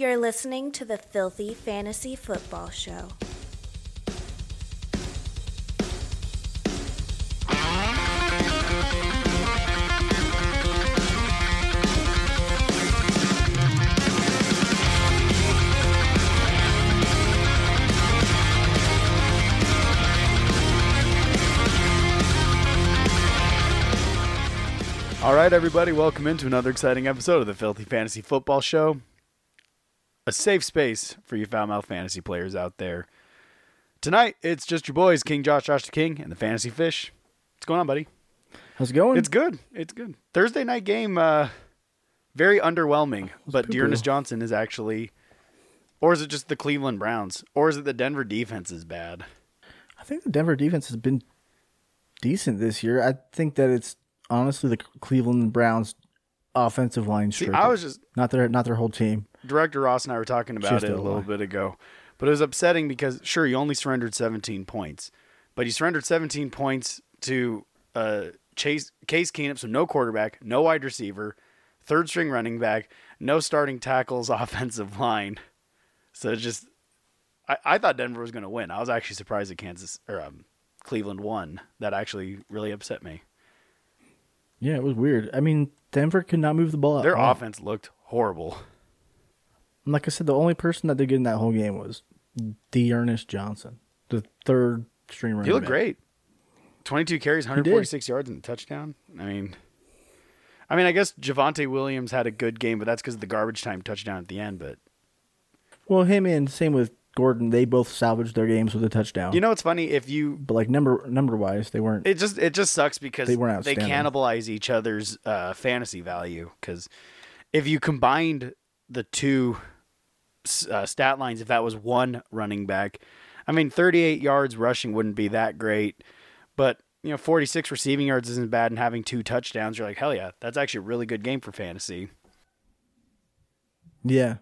You're listening to the Filthy Fantasy Football Show. All right, everybody, welcome into another exciting episode of the Filthy Fantasy Football Show. A safe space for you foul mouth fantasy players out there. Tonight, it's just your boys, King Josh, Josh the King, and the Fantasy Fish. What's going on, buddy? How's it going? It's good. It's good. Thursday night game, uh, very underwhelming, but. D'Ernest Johnson is actually. Or is it just the Cleveland Browns? Or is it the Denver defense is bad? I think the Denver defense has been decent this year. I think that it's honestly the Cleveland Browns offensive line See. I was just not their not their whole team. Director Ross and I were talking about it a little lie. bit ago, but it was upsetting because sure you only surrendered 17 points, but you surrendered 17 points to uh, Chase Case Keenum, so no quarterback, no wide receiver, third string running back, no starting tackles, offensive line. So just, I, I thought Denver was going to win. I was actually surprised that Kansas or um, Cleveland won. That actually really upset me. Yeah, it was weird. I mean, Denver could not move the ball. Their offense looked horrible. And Like I said, the only person that did get in that whole game was D'Ernest Johnson, the third string running He looked back. great. 22 carries, 146 yards and a touchdown. I mean, I mean, I guess Javonte Williams had a good game, but that's because of the garbage time touchdown at the end. But Well, him and same with Gordon, they both salvaged their games with a touchdown. you know what's funny? If you, but like number number wise, they weren't. it just it just sucks because They weren't they cannibalize each other's uh, fantasy value. Because if you combined the two uh, stat lines, if that was one running back, I mean, 38 yards rushing wouldn't be that great, but you know, 46 receiving yards isn't bad, and having two touchdowns, you're like, hell yeah, that's actually a really good game for fantasy. Yeah,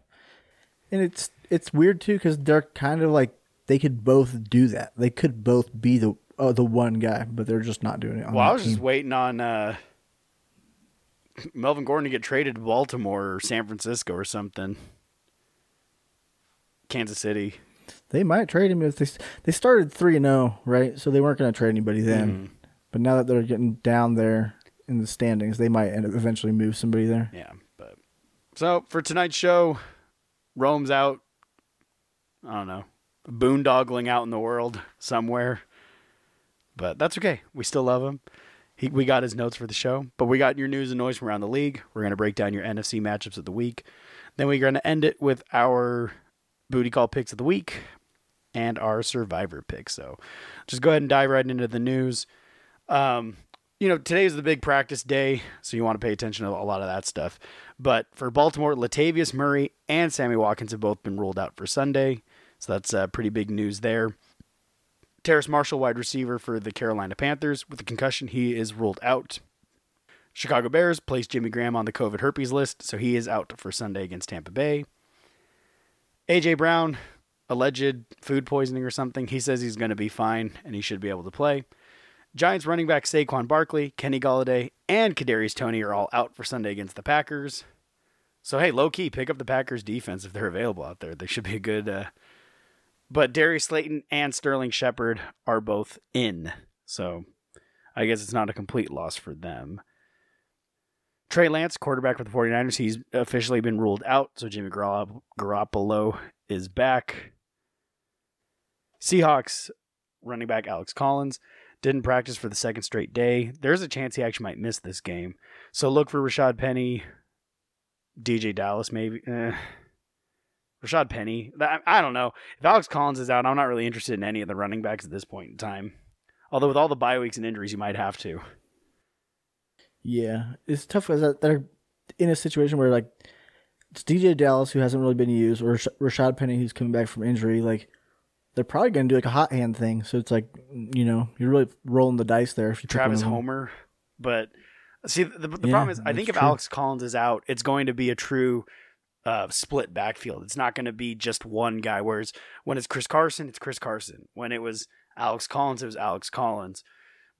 and it's it's weird too because they're kind of like they could both do that. They could both be the uh, the one guy, but they're just not doing it. On Well, I was just waiting on uh, Melvin Gordon to get traded to Baltimore or San Francisco or something. Kansas City. They might trade him if they they started three and zero, right? So they weren't going to trade anybody then. Mm-hmm. But now that they're getting down there in the standings, they might end up eventually move somebody there. Yeah, but so for tonight's show, Rome's out. I don't know, boondoggling out in the world somewhere. But that's okay. We still love him. He, we got his notes for the show, but we got your news and noise from around the league. We're going to break down your NFC matchups of the week. Then we're going to end it with our booty call picks of the week and our survivor picks. So just go ahead and dive right into the news. Um, you know, today is the big practice day, so you want to pay attention to a lot of that stuff. But for Baltimore, Latavius Murray and Sammy Watkins have both been ruled out for Sunday, so that's uh, pretty big news there. Terrace Marshall, wide receiver for the Carolina Panthers, with a concussion, he is ruled out. Chicago Bears placed Jimmy Graham on the COVID herpes list, so he is out for Sunday against Tampa Bay. AJ Brown, alleged food poisoning or something. He says he's going to be fine and he should be able to play. Giants running back Saquon Barkley, Kenny Golladay, and Kadarius Toney are all out for Sunday against the Packers. So hey, low key, pick up the Packers defense if they're available out there. They should be a good. Uh... But Darius Slayton and Sterling Shepard are both in, so I guess it's not a complete loss for them. Trey Lance, quarterback for the 49ers, he's officially been ruled out, so Jimmy Garop- Garoppolo is back. Seahawks running back Alex Collins didn't practice for the second straight day. There's a chance he actually might miss this game. So look for Rashad Penny, DJ Dallas, maybe. Eh. Rashad Penny. I don't know. If Alex Collins is out, I'm not really interested in any of the running backs at this point in time. Although with all the bye weeks and injuries, you might have to. Yeah, it's tough because they're in a situation where like it's DJ Dallas who hasn't really been used, or Rash- Rashad Penny who's coming back from injury. Like they're probably going to do like a hot hand thing. So it's like you know you're really rolling the dice there if you Travis. Homer. But see, the, the Yeah, problem is, I think if true. Alex Collins is out, it's going to be a true uh, split backfield. It's not going to be just one guy. Whereas when it's Chris Carson, it's Chris Carson. When it was Alex Collins, it was Alex Collins.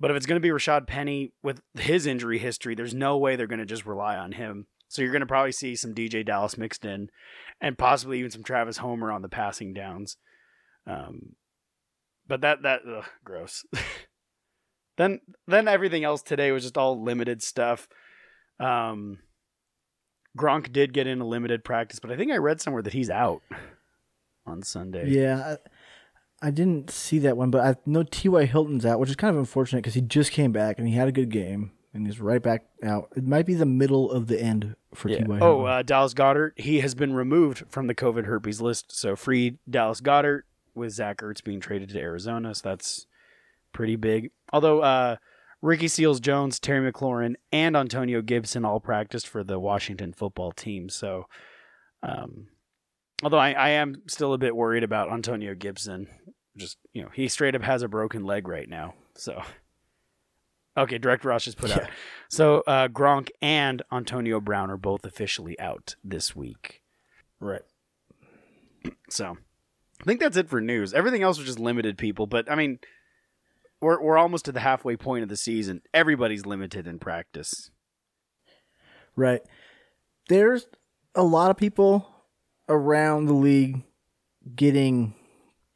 But if it's going to be Rashad Penny with his injury history, there's no way they're going to just rely on him. So you're going to probably see some DJ Dallas mixed in, and possibly even some Travis Homer on the passing downs. Um, but that that ugh, gross. then then everything else today was just all limited stuff. Um, Gronk did get in a limited practice, but I think I read somewhere that he's out on Sunday. Yeah, I, I didn't see that one, but I know T.Y. Hilton's out, which is kind of unfortunate because he just came back and he had a good game and he's right back out. It might be the middle of the end for Yeah. T.Y. Oh, Hilton. uh, Dallas Goedert. He has been removed from the COVID herpes list. So free Dallas Goedert with Zach Ertz being traded to Arizona. So that's pretty big. Although uh, Ricky Seals Jones, Terry McLaurin, and Antonio Gibson all practiced for the Washington football team. So, um, although I, I am still a bit worried about Antonio Gibson. Just, you know, he straight up has a broken leg right now. So. Okay, Direct Ross just put out. So uh, Gronk and Antonio Brown are both officially out this week. right. So I think that's it for news. Everything else was just limited people, but I mean, we're we're almost to the halfway point of the season. Everybody's limited in practice. Right. There's a lot of people around the league getting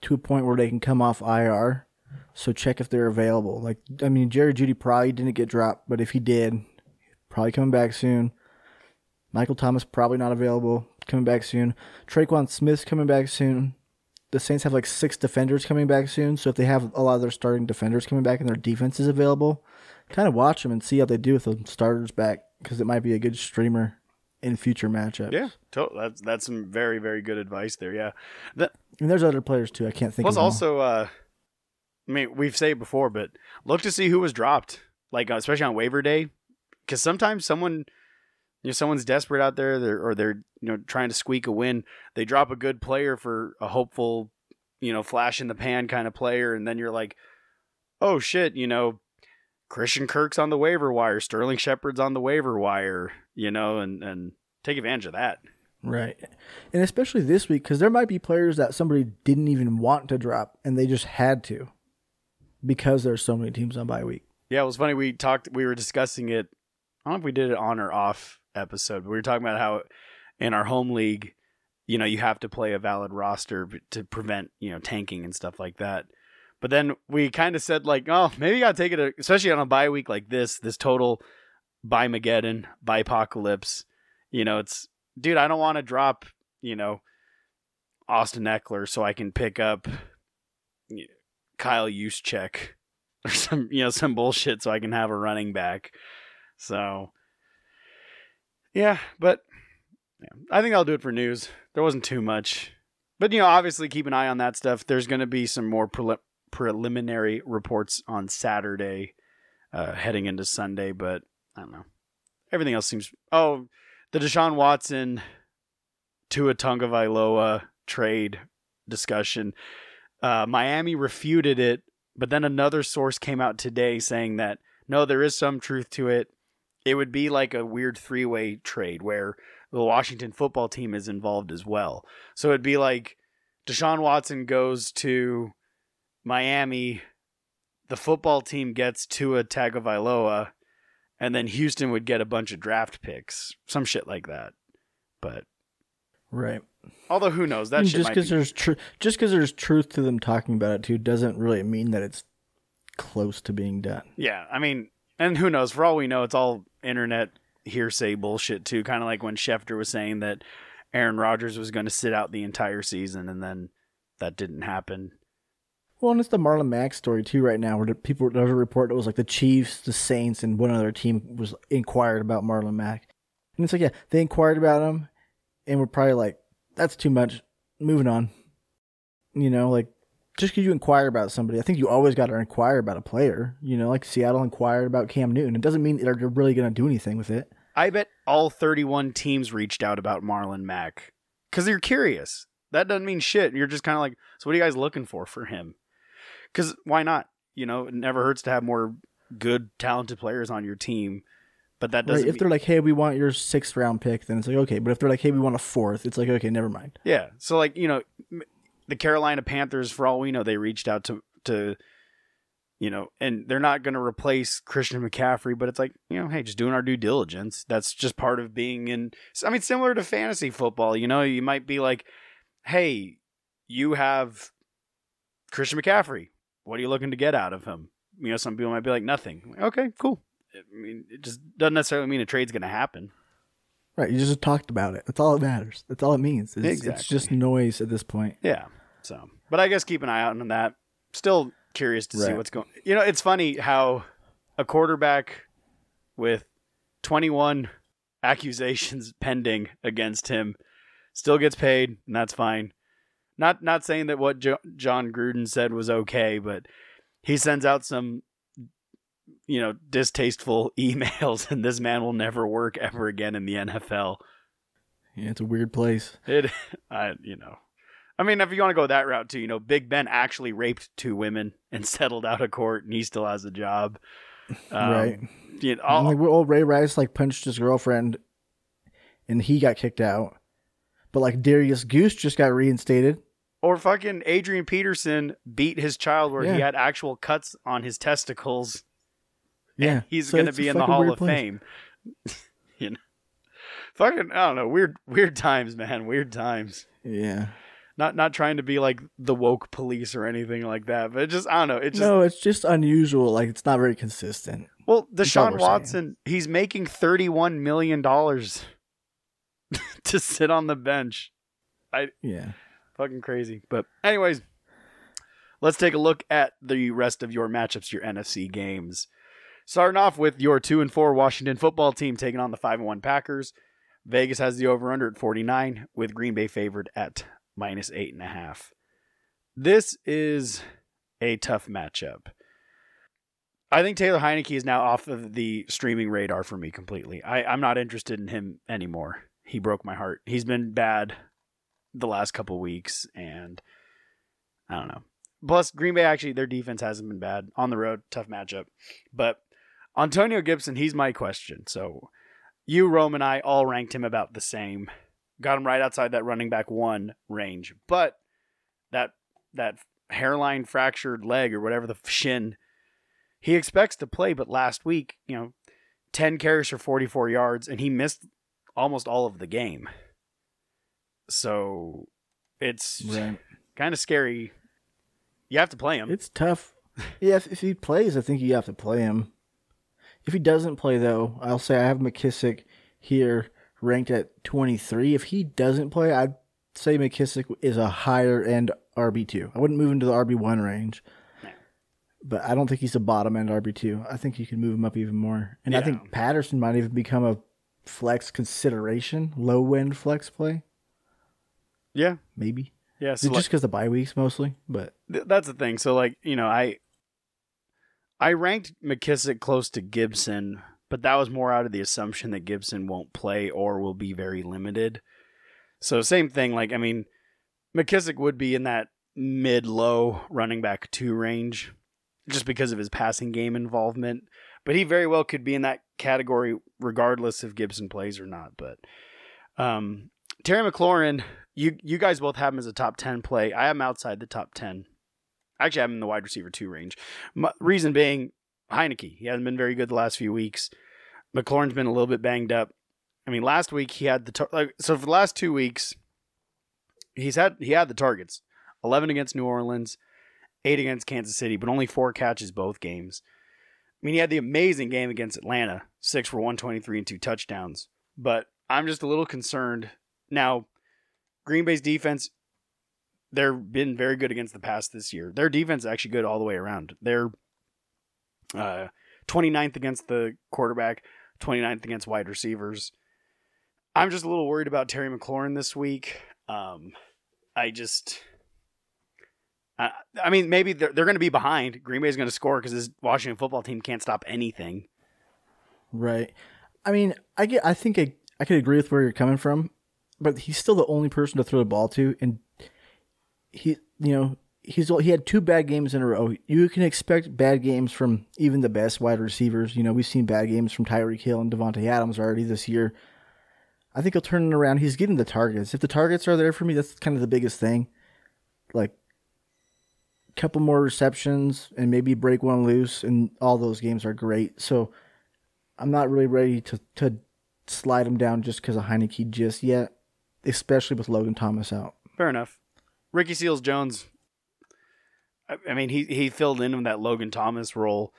to a point where they can come off IR. So check if they're available. Like I mean, Jerry Jeudy probably didn't get dropped, but if he did, probably coming back soon. Michael Thomas probably not available, coming back soon. Tre'Quan Smith's coming back soon. The Saints have like six defenders coming back soon. So if they have a lot of their starting defenders coming back and their defense is available, kind of watch them and see how they do with the starters back because it might be a good streamer in future matchups. Yeah, that's that's some very very good advice there. Yeah, that and there's other players too. I can't think. plus of also, uh, I mean, we've said it before, but look to see who was dropped, like uh, especially on waiver day, because sometimes someone. You know, someone's desperate out there, they're, or they're you know trying to squeak a win. They drop a good player for a hopeful, you know, flash in the pan kind of player, and then you're like, oh shit, you know, Christian Kirk's on the waiver wire, Sterling Shepard's on the waiver wire, you know, and and take advantage of that. Right. And especially this week, because there might be players that somebody didn't even want to drop and they just had to because there's so many teams on bye week. Yeah, it was funny. We talked. We were discussing it. I don't know if we did it on or off episode. But we were talking about how in our home league, you know, you have to play a valid roster to prevent you know tanking and stuff like that. But then we kind of said like, oh, maybe I got to take it, especially on a bye week like this. This total by Mageddon, by apocalypse. You know, it's dude. I don't want to drop. You know, Austin Ekeler so I can pick up Kyle Juszczyk or some you know some bullshit so I can have a running back. So yeah, but yeah, I think I'll do it for news. There wasn't too much, but you know, obviously keep an eye on that stuff. There's going to be some more preli- preliminary reports on Saturday, uh, heading into Sunday. But I don't know. Everything else seems. Oh, the Deshaun Watson to Tua Tagovailoa trade discussion. Uh, Miami refuted it, but then another source came out today saying that no, there is some truth to it. It would be like a weird three way trade where the Washington football team is involved as well. So it'd be like Deshaun Watson goes to Miami, the football team gets Tua Tagovailoa, and then Houston would get a bunch of draft picks, some shit like that. But Right. although who knows that just because be- there's tr- just because there's truth to them talking about it too doesn't really mean that it's close to being done. Yeah, I mean, and who knows? For all we know, it's all internet hearsay bullshit too. Kind of like when Schefter was saying that Aaron Rodgers was going to sit out the entire season, and then that didn't happen. Well, and it's the Marlon Mack story too right now, where the people there's a report that was like the Chiefs, the Saints, and one other team was inquired about Marlon Mack, and it's like yeah, they inquired about him, and we're probably like that's too much. Moving on, you know, like just because you inquire about somebody, I think you always got to inquire about a player. You know, like Seattle inquired about Cam Newton. It doesn't mean they're really going to do anything with it. I bet all 31 teams reached out about Marlon Mack because they're curious. That doesn't mean shit. You're just kind of like, so what are you guys looking for for him? Because why not? You know, it never hurts to have more good, talented players on your team. But that doesn't. If they're like, hey, we want your sixth round pick, then it's like okay. But if they're like, hey, we want a fourth, it's like okay, never mind. Yeah. So like, you know, the Carolina Panthers for all we know they reached out to to you know, and they're not going to replace Christian McCaffrey, but it's like, you know, hey, just doing our due diligence. That's just part of being in, I mean, similar to fantasy football, you know, you might be like, hey, you have Christian McCaffrey. What are you looking to get out of him? You know, some people might be like, nothing. Okay, cool. I mean, it just doesn't necessarily mean a trade's going to happen. Right. You just talked about it. That's all that matters. That's all it means. It's, Exactly. it's just noise at this point. Yeah. So, but I guess keep an eye out on that. Still curious to see what's going. You know, it's funny how a quarterback with 21 accusations pending against him still gets paid, and that's fine. Not not saying that what jo- Jon Gruden said was okay, but he sends out some you know distasteful emails, and this man will never work ever again in the NFL. Yeah, it's a weird place. It, I, you know, I mean, if you want to go that route too, you know, Big Ben actually raped two women and settled out of court, and he still has a job. Um, right. You know, all- like old Ray Rice like punched his girlfriend, and he got kicked out. But like Darius Goose just got reinstated. or fucking Adrian Peterson beat his child where he had actual cuts on his testicles. Yeah, He's So going to be in the Hall of place. Fame. you know, fucking, I don't know, weird, weird times, man, weird times. Yeah. Not, not trying to be like the woke police or anything like that, but just, I don't know, it just, no, it's just unusual. Like it's not very consistent. Well, Deshaun we're saying. Watson, he's making thirty-one million dollars to sit on the bench. I Yeah. Fucking crazy. But anyways, let's take a look at the rest of your matchups, your NFC games. Starting off with your two and four Washington football team taking on the five and one Packers. Vegas has the over/under at forty-nine, with Green Bay favored at minus eight and a half. This is a tough matchup. I think Taylor Heinicke is now off of the streaming radar for me completely. I, I'm not interested in him anymore. He broke my heart. He's been bad the last couple weeks, and I don't know. Plus, Green Bay actually their defense hasn't been bad on the road. Tough matchup, but Antonio Gibson, he's my question. So you, Rome, and I all ranked him about the same. Got him right outside that running back one range, but that that hairline fractured leg or whatever the shin, he expects to play. But last week, you know, ten carries for forty four yards, and he missed almost all of the game. So it's Right. kind of scary. You have to play him. It's tough. Yeah, if, if he plays, I think you have to play him. If he doesn't play, though, I'll say I have McKissic here ranked at 23. If he doesn't play, I'd say McKissic is a higher end RB2. I wouldn't move him to the RB1 range. But I don't think he's a bottom end RB2. I think you can move him up even more. And I think Patterson might even become a flex consideration, low end flex play, yeah, maybe. yeah. So Just because the bye weeks mostly. But th- that's the thing. So like you know, I I ranked McKissic close to Gibson, but that was more out of the assumption that Gibson won't play or will be very limited. So same thing. Like I mean, McKissic would be in that mid low running back two range, just because of his passing game involvement. But he very well could be in that category regardless if Gibson plays or not. But um, Terry McLaurin, you you guys both have him as a top ten play. I am outside the top ten. Actually, I have him in the wide receiver two range. My, reason being, Heinicke. He hasn't been very good the last few weeks. McLaurin's been a little bit banged up. I mean, last week he had the tar- like so for the last two weeks, he's had he had the targets. Eleven against New Orleans, eight against Kansas City, but only four catches both games. I mean, he had the amazing game against Atlanta, six for one twenty three and two touchdowns. But I'm just a little concerned now. Green Bay's defense, they've been very good against the pass this year. Their defense is actually good all the way around. They're uh, 29th against the quarterback, 29th against wide receivers. I'm just a little worried about Terry McLaurin this week. Um, I just, I, I mean, maybe they're, they're going to be behind. Green Bay's going to score because this Washington football team can't stop anything. Right. I mean, I get. I think I, I could agree with where you're coming from, but he's still the only person to throw the ball to, and he, you know, he's he had two bad games in a row. You can expect bad games from even the best wide receivers. You know, we've seen bad games from Tyreek Hill and Davante Adams already this year. I think he'll turn it around. He's getting the targets. If the targets are there for me, that's kind of the biggest thing. Like couple more receptions and maybe break one loose, and all those games are great. So I'm not really ready to to slide him down just because of Heinicke just yet, especially with Logan Thomas out. Fair enough. Ricky Seals Jones. I, I mean, he he filled in that Logan Thomas role.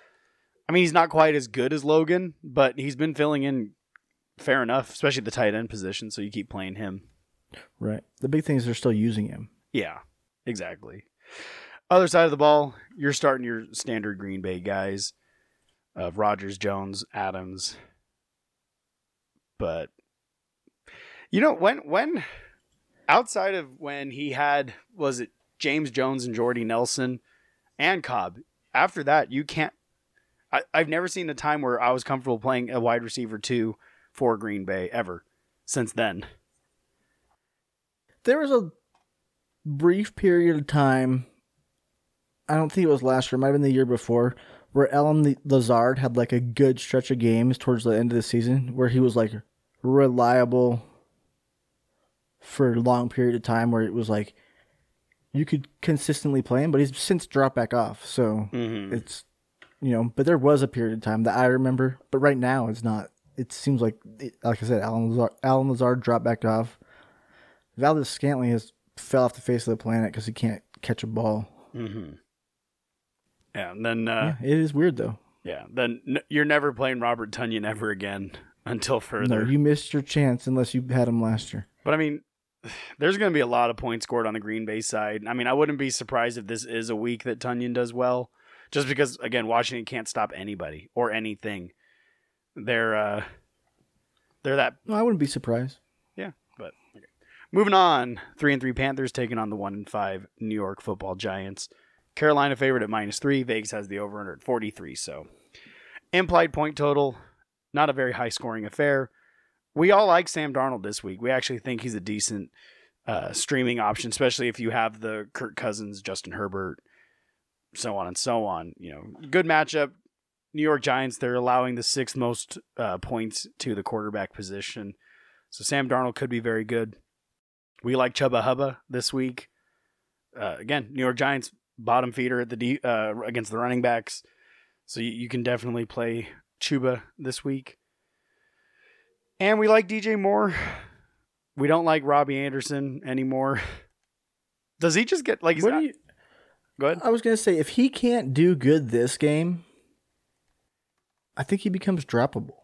I mean, he's not quite as good as Logan, but he's been filling in fair enough, especially the tight end position. So you keep playing him. Right. The big thing is they're still using him. Yeah, exactly. Other side of the ball, you're starting your standard Green Bay guys of Rodgers, Jones, Adams. But you know when when outside of when he had was it James Jones and Jordy Nelson and Cobb. After that, you can't. I, I've never seen a time where I was comfortable playing a wide receiver two for Green Bay ever since then. There was a brief period of time. I don't think it was last year. It might have been the year before, where Allen Lazard had like a good stretch of games towards the end of the season, where he was like reliable for a long period of time, where it was like you could consistently play him, but he's since dropped back off. So Mm-hmm. it's you know, but there was a period of time that I remember, but right now it's not. It seems like, it, like I said, Allen Lazard, Allen Lazard dropped back off. Valdes-Scantling has fell off the face of the planet because he can't catch a ball. Mm-hmm. Yeah, and then uh, yeah, it is weird though. yeah, then n- you're never playing Robert Tonyan ever again until further. No, you missed your chance unless you had him last year. But I mean, there's going to be a lot of points scored on the Green Bay side. I mean, I wouldn't be surprised if this is a week that Tunyon does well, just because again, Washington can't stop anybody or anything. They're uh, they're that No, I wouldn't be surprised. yeah. But okay. moving on, three and three Panthers taking on the one and five New York Football Giants. Carolina favorite at minus three. Vegas has the over under at forty three. So implied point total, not a very high scoring affair. We all like Sam Darnold this week. We actually think he's a decent uh, streaming option, especially if you have the Kirk Cousins, Justin Herbert, so on and so on. You know, good matchup. New York Giants, they're allowing the sixth most uh, points to the quarterback position. So Sam Darnold could be very good. We like Chuba Hubbard this week. Uh, again, New York Giants bottom feeder at the D, uh, against the running backs. So you, you can definitely play Chuba this week. And we like DJ Moore. We don't like Robbie Anderson anymore. Does he just get like? What not, you, go ahead. I was gonna say if he can't do good this game, I think he becomes droppable.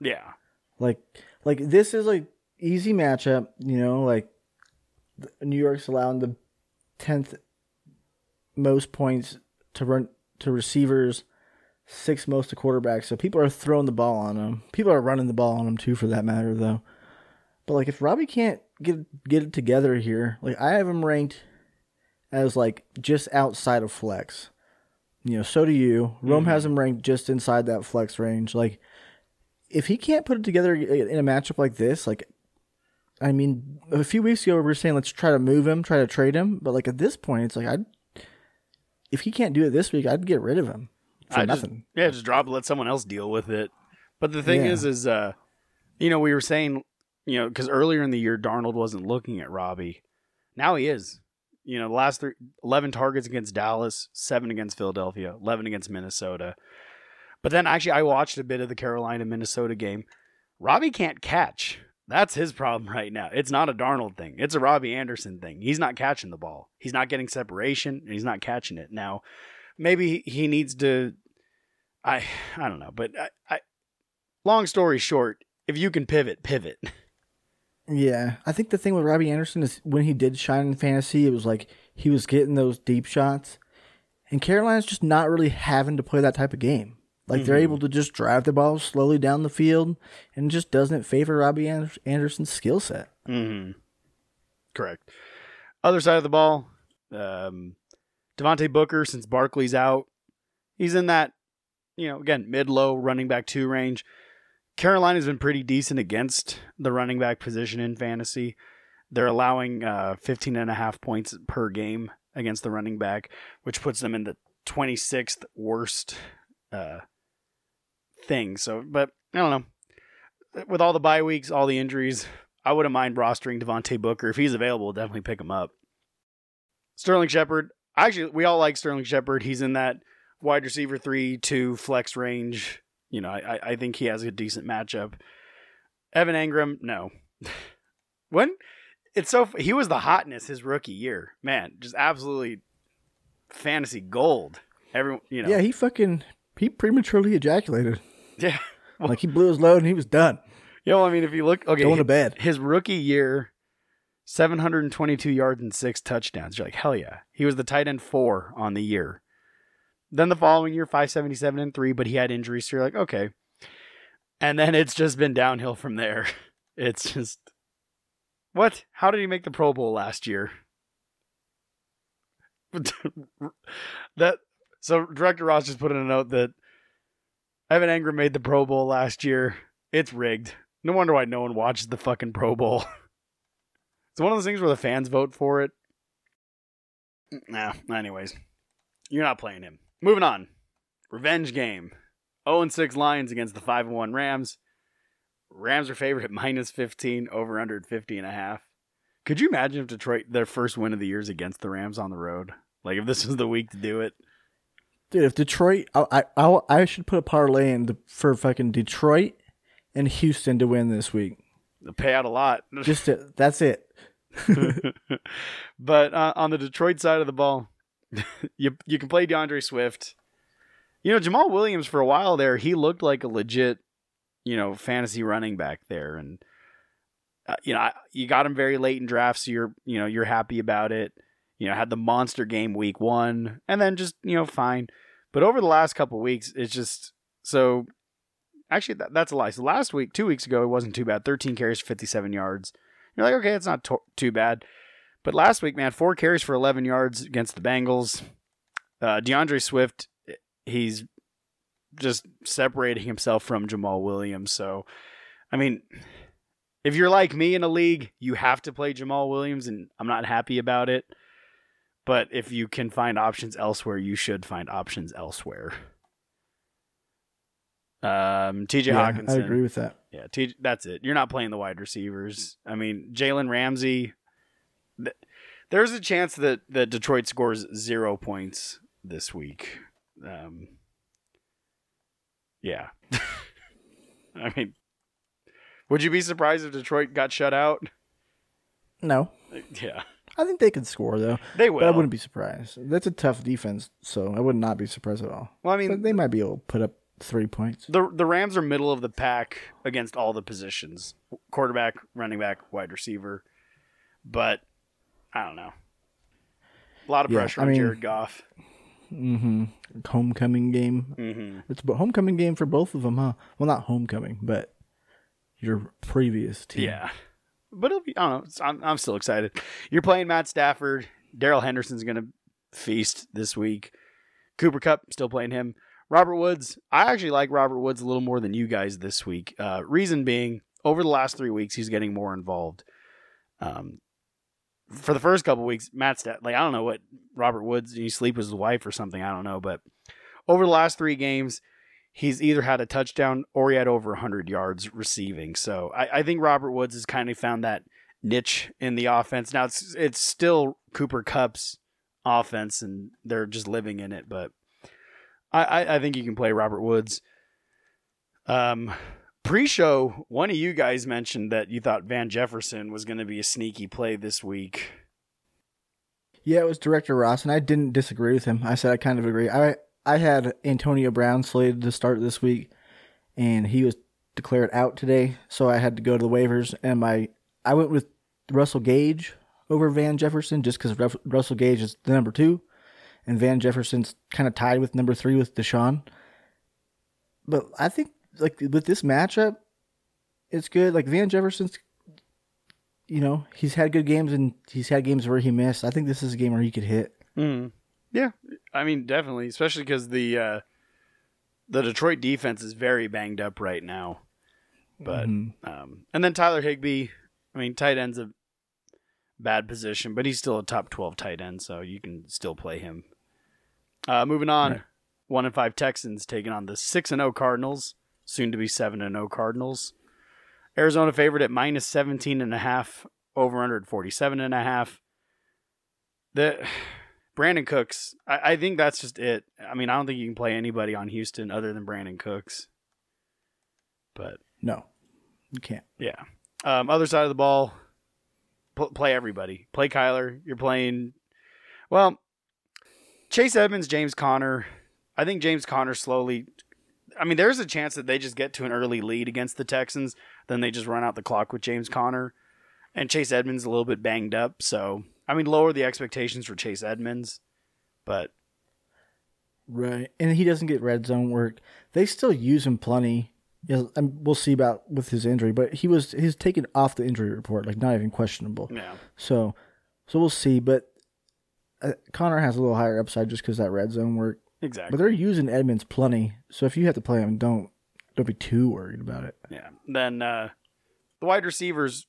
Yeah, Like, like this is like easy matchup. You know, like New York's allowing the tenth most points to run to receivers, sixth most to quarterbacks. So people are throwing the ball on them. People are running the ball on them too, for that matter, though. But like, if Robbie can't get get it together here, like I have him ranked as like just outside of flex. You know, so do you. Rome mm-hmm. has him ranked just inside that flex range. Like, if he can't put it together uh, in a matchup like this, like, I mean, a few weeks ago we were saying let's try to move him, try to trade him, but like at this point, it's like I'd if he can't do it this week, I'd get rid of him for I just- nothing. yeah, just drop it, let someone else deal with it. But the thing Yeah. is, is uh, you know, we were saying, you know, because earlier in the year Darnold wasn't looking at Robbie. Now he is. You know, the last three, 11 targets against Dallas, seven against Philadelphia, eleven against Minnesota. But then actually, I watched a bit of the Carolina Minnesota game. Robbie can't catch. That's his problem right now. It's not a Darnold thing. It's a Robbie Anderson thing. He's not catching the ball. He's not getting separation, and he's not catching it. Now, maybe he needs to. I I don't know, but I, I long story short, if you can pivot, pivot. Yeah, I think the thing with Robbie Anderson is when he did shine in fantasy, it was like he was getting those deep shots, and Carolina's just not really having to play that type of game. Like they're Mhm. able to just drive the ball slowly down the field, and just doesn't favor Robbie Anderson's skill set. Mm-hmm. Correct. Other side of the ball, um, Devontae Booker, since Barkley's out, he's in that, you know, again, mid low running back two range. Carolina's been pretty decent against the running back position in fantasy. They're allowing uh, 15 and a half points per game against the running back, which puts them in the 26th worst uh, thing. So, but I don't know. With all the bye weeks, all the injuries, I wouldn't mind rostering Devontae Booker. If he's available, definitely pick him up. Sterling Shepard, actually we all like Sterling Shepard. He's in that wide receiver three two flex range. You know, I I think he has a decent matchup. Evan Engram, no. when it's so he was the hotness his rookie year, man, just absolutely fantasy gold. Everyone, you know, Yeah, he fucking he prematurely ejaculated. Yeah. Well, Like he blew his load and he was done. Yeah, well, I mean, if you look, okay, Going to bed. his rookie year, 722 yards and six touchdowns. You're like, hell yeah. He was the tight end four on the year. Then the following year, 577 and three, but he had injuries. So you're like, okay. And then it's just been downhill from there. It's just, what? How did he make the Pro Bowl last year? that so director Ross just put in a note that Evan Engram made the Pro Bowl last year. It's rigged. No wonder why no one watches the fucking Pro Bowl. it's one of those things where the fans vote for it. Nah, anyways. You're not playing him. Moving on. Revenge game. 0 6 Lions against the 5 1 Rams. Rams are favored at minus 15, over under at 50 and a half. Could you imagine if Detroit, their first win of the year is against the Rams on the road? Like if this is the week to do it? Dude, if Detroit, I I I, should put a parlay in the, for fucking Detroit and Houston to win this week. They'll pay out a lot. Just to, that's it. but uh, on the Detroit side of the ball, you you can play D'Andre Swift. You know Jamaal Williams for a while there, he looked like a legit, you know, fantasy running back there, and uh, you know I, you got him very late in drafts, so you're you know you're happy about it. You know had the monster game week one, and then just you know fine. But over the last couple weeks, it's just so. Actually, that, that's a lie. So last week, two weeks ago, it wasn't too bad. 13 carries, for 57 yards. You're like, okay, it's not to- too bad. But last week, man, four carries for 11 yards against the Bengals. Uh, D'Andre Swift, he's just separating himself from Jamaal Williams. So, I mean, if you're like me in a league, you have to play Jamaal Williams, and I'm not happy about it. But if you can find options elsewhere, you should find options elsewhere. Um, TJ Yeah, Hockenson. I agree with that. Yeah, T- that's it. You're not playing the wide receivers. I mean, Jalen Ramsey. Th- there's a chance that that Detroit scores zero points this week. Um, yeah. I mean, would you be surprised if Detroit got shut out? No, Yeah, I think they could score though, they will. but I wouldn't be surprised. That's a tough defense, so I would not be surprised at all. Well, I mean, But they might be able to put up three points. the the Rams are middle of the pack against all the positions: quarterback, running back, wide receiver. But I don't know. A lot of Yeah, pressure I on mean- Jared Goff. Mm-hmm. Homecoming game. hmm It's a homecoming game for both of them, huh? Well, not homecoming, but your previous team. Yeah, but it'll be. I don't know. I'm I'm still excited. You're playing Matt Stafford. Darrell Henderson's gonna feast this week. Cooper Kupp still playing him. Robert Woods. I actually like Robert Woods a little more than you guys this week. Uh, reason being, over the last three weeks, he's getting more involved. Um, for the first couple weeks, Matt Stat like I don't know what Robert Woods. He sleep with his wife or something? I don't know, but over the last three games, he's either had a touchdown or he had over 100 yards receiving. So I, I think Robert Woods has kind of found that niche in the offense. Now it's it's still Cooper Kupp's offense, and they're just living in it. But I, I, I think you can play Robert Woods. Um, pre-show, one of you guys mentioned that you thought Van Jefferson was going to be a sneaky play this week. Yeah, it was Director Ross, and I didn't disagree with him. I said I kind of agree. I I had Antonio Brown slated to start this week, and he was declared out today, so I had to go to the waivers, and my I went with Russell Gage over Van Jefferson just because Russell Gage is the number two, and Van Jefferson's kind of tied with number three with DeSean. But I think like with this matchup, it's good. Like Van Jefferson's you know, he's had good games and he's had games where he missed. I think this is a game where he could hit. Mm. Yeah, I mean definitely, especially because the uh, the Detroit defense is very banged up right now. But Mhm. um, and then Tyler Higbee, I mean, tight end's a bad position, but he's still a top twelve tight end, so you can still play him. Uh, moving on, Right. one and five Texans taking on the six and zero Cardinals, soon to be seven and zero Cardinals. Arizona favored at minus 17 and a half, over under at 47 and a half. The Brandin Cooks, I, I think that's just it. I mean, I don't think you can play anybody on Houston other than Brandin Cooks. But No, you can't. yeah, um, other side of the ball, pl- play everybody. Play Kyler. You're playing. Well, Chase Edmonds, James Conner. I think James Conner slowly. I mean, there's a chance that they just get to an early lead against the Texans, then they just run out the clock with James Conner, and Chase Edmonds a little bit banged up. So I mean, lower the expectations for Chase Edmonds, but Right, and he doesn't get red zone work. They still use him plenty. Yeah, and we'll see about with his injury, but he was he's taken off the injury report, like not even questionable. yeah, So, so we'll see. But uh, Conner has a little higher upside just because that red zone work. exactly. But they're using Edmonds plenty. So if you have to play him, don't don't be too worried about it. Yeah. Then uh, the wide receivers,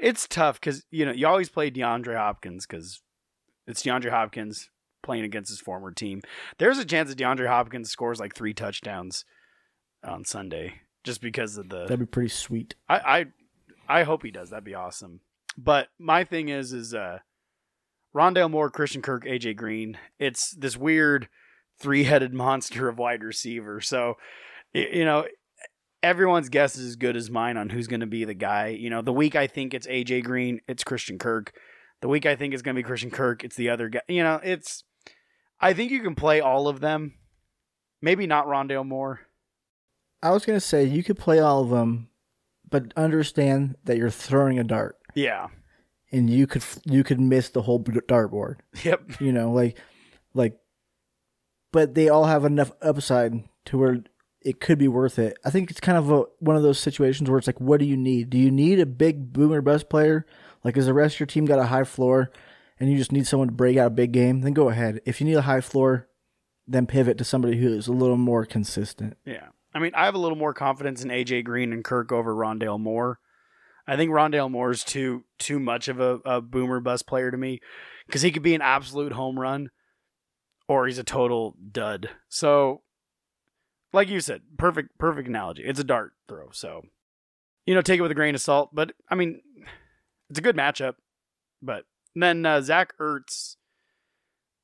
it's tough because you know you always play DeAndre Hopkins because it's DeAndre Hopkins playing against his former team. There's a chance that DeAndre Hopkins scores like three touchdowns on Sunday just because of the. That'd be pretty sweet. I I, I hope he does. That'd be awesome. But my thing is is uh, Rondale Moore, Christian Kirk, AJ Green. It's this weird three-headed monster of wide receiver. So you know everyone's guess is as good as mine on who's going to be the guy. You know, the week I think it's AJ Green, it's Christian Kirk. The week I think it's going to be Christian Kirk, it's the other guy. You know, it's. I think you can play all of them. Maybe not Rondale Moore. I was gonna say you could play all of them, but understand that you're throwing a dart, Yeah. and you could you could miss the whole dartboard. Yep. you know, like, like, but they all have enough upside to where it could be worth it. I think it's kind of a, one of those situations where it's like, what do you need? Do you need a big boomer bust player? Like, is the rest of your team got a high floor, and you just need someone to break out a big game? Then go ahead. If you need a high floor, then pivot to somebody who is a little more consistent. Yeah. I mean, I have a little more confidence in AJ Green and Kirk over Rondale Moore. I think Rondale Moore is too too much of a, a boomer bust player to me because he could be an absolute home run or he's a total dud. So, like you said, perfect perfect analogy. It's a dart throw. So, you know, take it with a grain of salt. But I mean, it's a good matchup. But then uh, Zach Ertz,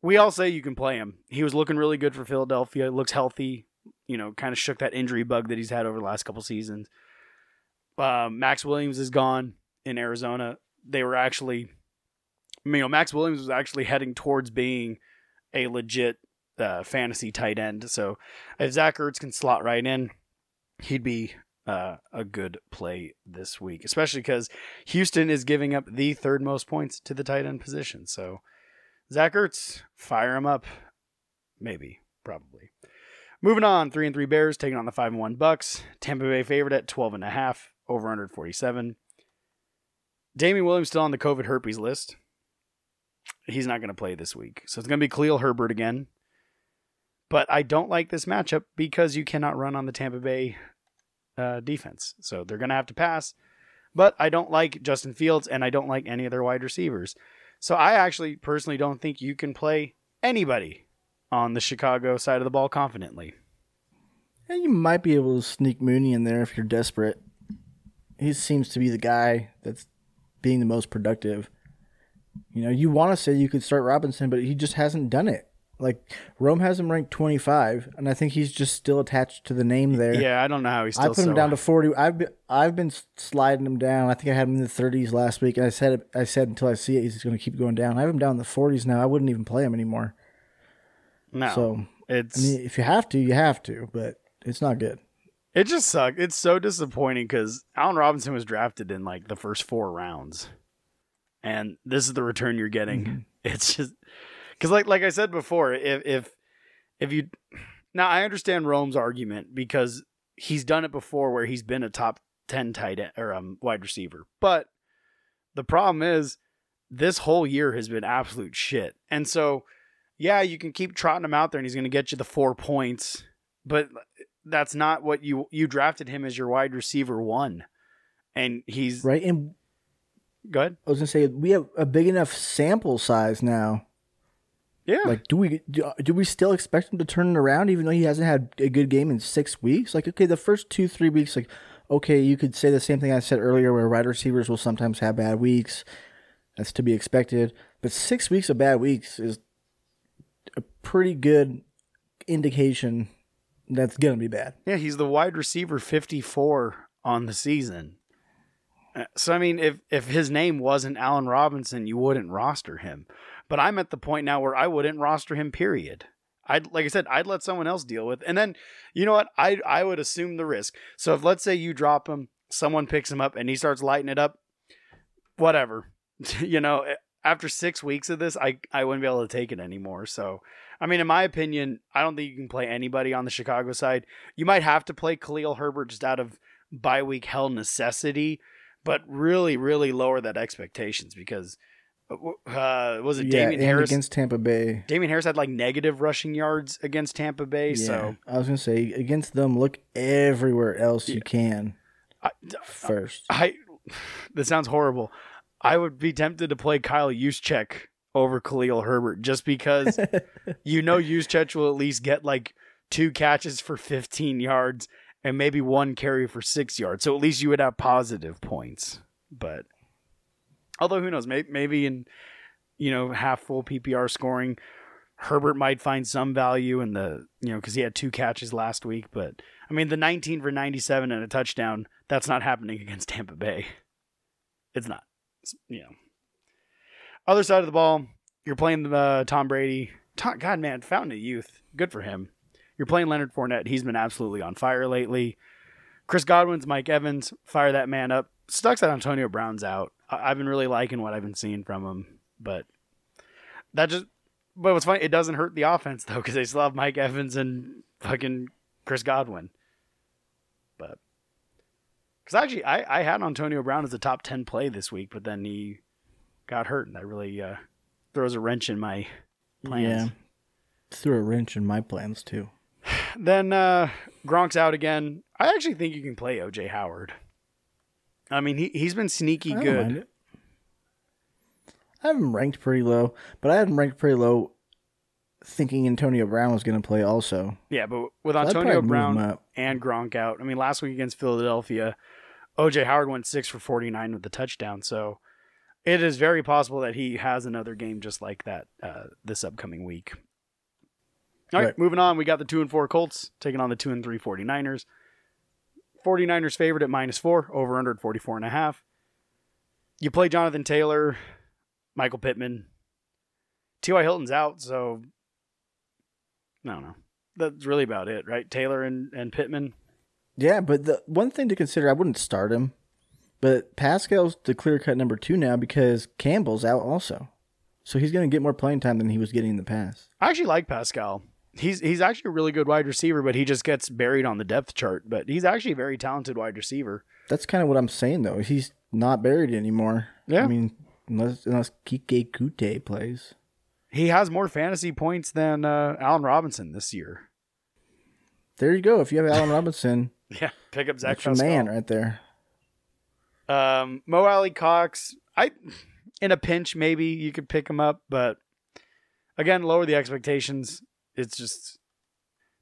we all say you can play him. He was looking really good for Philadelphia. Looks healthy you know, kind of shook that injury bug that he's had over the last couple seasons. Um, Maxx Williams is gone in Arizona. They were actually, you know, Maxx Williams was actually heading towards being a legit uh, fantasy tight end. So if Zach Ertz can slot right in, he'd be uh, a good play this week, especially because Houston is giving up the third most points to the tight end position. So Zach Ertz, fire him up. Maybe, probably. Moving on, three and three Bears taking on the five and one Bucks. Tampa Bay favorite at twelve and a half, over under forty seven. Damien Williams still on the COVID herpes list. He's not going to play this week, so it's going to be Khalil Herbert again. But I don't like this matchup because you cannot run on the Tampa Bay uh, defense, so they're going to have to pass. But I don't like Justin Fields, and I don't like any of their wide receivers. So I actually personally don't think you can play anybody on the Chicago side of the ball confidently. And you might be able to sneak Mooney in there if you're desperate. He seems to be the guy that's being the most productive. You know, you want to say you could start Robinson, but he just hasn't done it. Like Rome has him ranked 25, and I think he's just still attached to the name there. Yeah, I don't know how he's still. I put him so- down to 40. I've been, I've been sliding him down. I think I had him in the 30s last week, and I said I said until I see it, he's going to keep going down. I have him down in the 40s now. I wouldn't even play him anymore. no. So it's I mean, if you have to, you have to, but it's not good. it just sucked. It's so disappointing because Allen Robinson was drafted in like the first four rounds, and this is the return you're getting. Mm-hmm. It's just because, like like I said before, if if if you now I understand Rome's argument because he's done it before where he's been a top ten tight end or um wide receiver, but the problem is this whole year has been absolute shit, and so yeah, you can keep trotting him out there and he's going to get you the four points, but that's not what you you drafted him as your wide receiver one, and he's Right? And good. I was gonna say we have a big enough sample size now. Yeah, Like, do we do, do we still expect him to turn it around, even though he hasn't had a good game in six weeks? Like, okay, the first two three weeks, like, okay, you could say the same thing I said earlier, where wide receivers will sometimes have bad weeks. That's to be expected. But six weeks of bad weeks is a pretty good indication that's gonna be bad. Yeah, he's the wide receiver 54 on the season. Uh, So I mean, if if his name wasn't Allen Robinson, you wouldn't roster him. But I'm at the point now where I wouldn't roster him. Period. I'd like I said, I'd let someone else deal with. And then you know what? I I would assume the risk. So if let's say you drop him, someone picks him up, and he starts lighting it up, whatever. you know, eh, after six weeks of this, I I wouldn't be able to take it anymore. So I mean, in my opinion, I don't think you can play anybody on the Chicago side. You might have to play Khalil Herbert just out of bye week hell necessity, but really, really lower that expectations because uh, was it yeah, Damien Harris? against Tampa Bay. Damien Harris had like negative rushing yards against Tampa Bay, Yeah, so I was gonna say against them, look everywhere else you can I, first. I this sounds horrible. I would be tempted to play Kyle Juszczyk over Khalil Herbert just because you know Juszczyk will at least get like two catches for 15 yards and maybe one carry for six yards. So at least you would have positive points. But although who knows, maybe, maybe in you know half full PPR scoring, Herbert might find some value in the you know because he had two catches last week. But I mean the 19 for 97 and a touchdown that's not happening against Tampa Bay. It's not. It's, you know. Other side of the ball, you're playing uh, Tom Brady. Tom, God, man, fountain of youth. Good for him. You're playing Leonard Fournette. He's been absolutely on fire lately. Chris Godwin's Mike Evans. Fire that man up. Sucks that Antonio Brown's out. I- I've been really liking what I've been seeing from him, but that just. But what's funny, it doesn't hurt the offense though, because they still have Mike Evans and fucking Chris Godwin. But because actually, I, I had Antonio Brown as a top 10 play this week, but then he got hurt, and that really uh, throws a wrench in my plans. Yeah, threw a wrench in my plans too. Then uh, Gronk's out again. I actually think you can play OJ Howard. I mean, he, he's been sneaky I good. I have him ranked pretty low, but I had him ranked pretty low, thinking Antonio Brown was going to play also. Yeah, but with Antonio probably move him Brown and Gronk out, I mean, last week against Philadelphia, OJ Howard went six for 49 with the touchdown. So it is very possible that he has another game just like that uh, this upcoming week. All right, Right. moving on. We got the two and four Colts taking on the two and three 49ers. 49ers favored at minus four, over under at 44 and a half. You play Jonathan Taylor, Michael Pittman. T.Y. Hilton's out, so I don't know. That's really about it, right? Taylor and, and Pittman. Yeah, but the one thing to consider, I wouldn't start him, but Pascal's the clear cut number two now because Campbell's out also, so he's going to get more playing time than he was getting in the past. I actually like Pascal. He's he's actually a really good wide receiver, but he just gets buried on the depth chart. But he's actually a very talented wide receiver. That's kind of what I'm saying though. He's not buried anymore. Yeah. I mean, unless unless Kike Kute plays. He has more fantasy points than uh, Allen Robinson this year. There you go. If you have Allen Robinson, Yeah, pick up Zach that's man right there. Um, Mo Alie-Cox, I in a pinch maybe you could pick him up, but again, lower the expectations. It's just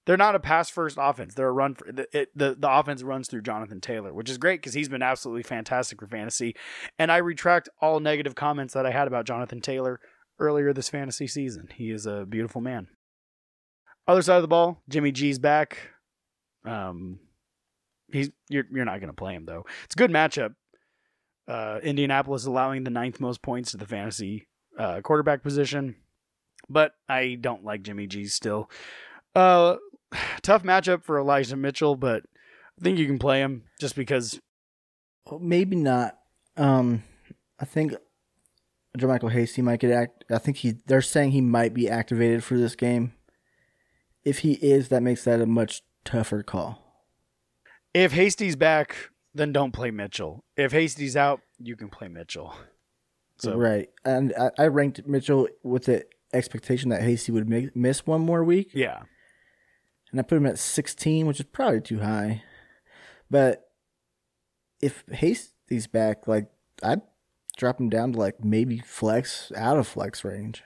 they're not a pass first offense. They're a run for the it, the the offense runs through Jonathan Taylor, which is great because he's been absolutely fantastic for fantasy. And I retract all negative comments that I had about Jonathan Taylor earlier this fantasy season. He is a beautiful man. Other side of the ball, Jimmy G's back. Um, he's you're you're not going to play him though. It's a good matchup. Uh, Indianapolis allowing the ninth most points to the fantasy uh, quarterback position, but I don't like Jimmy G still. Uh, tough matchup for Elijah Mitchell, but I think you can play him just because. Well, maybe not. Um, I think JaMycal Hasty might get act. I think he. They're saying he might be activated for this game. If he is, that makes that a much tougher call. If Hasty's back, then don't play Mitchell. If Hasty's out, you can play Mitchell. So right, and I, I ranked Mitchell with the expectation that Hasty would make, miss one more week, yeah, and I put him at 16, which is probably too high. But if Hasty's back, like I'd drop him down to like maybe flex out of flex range.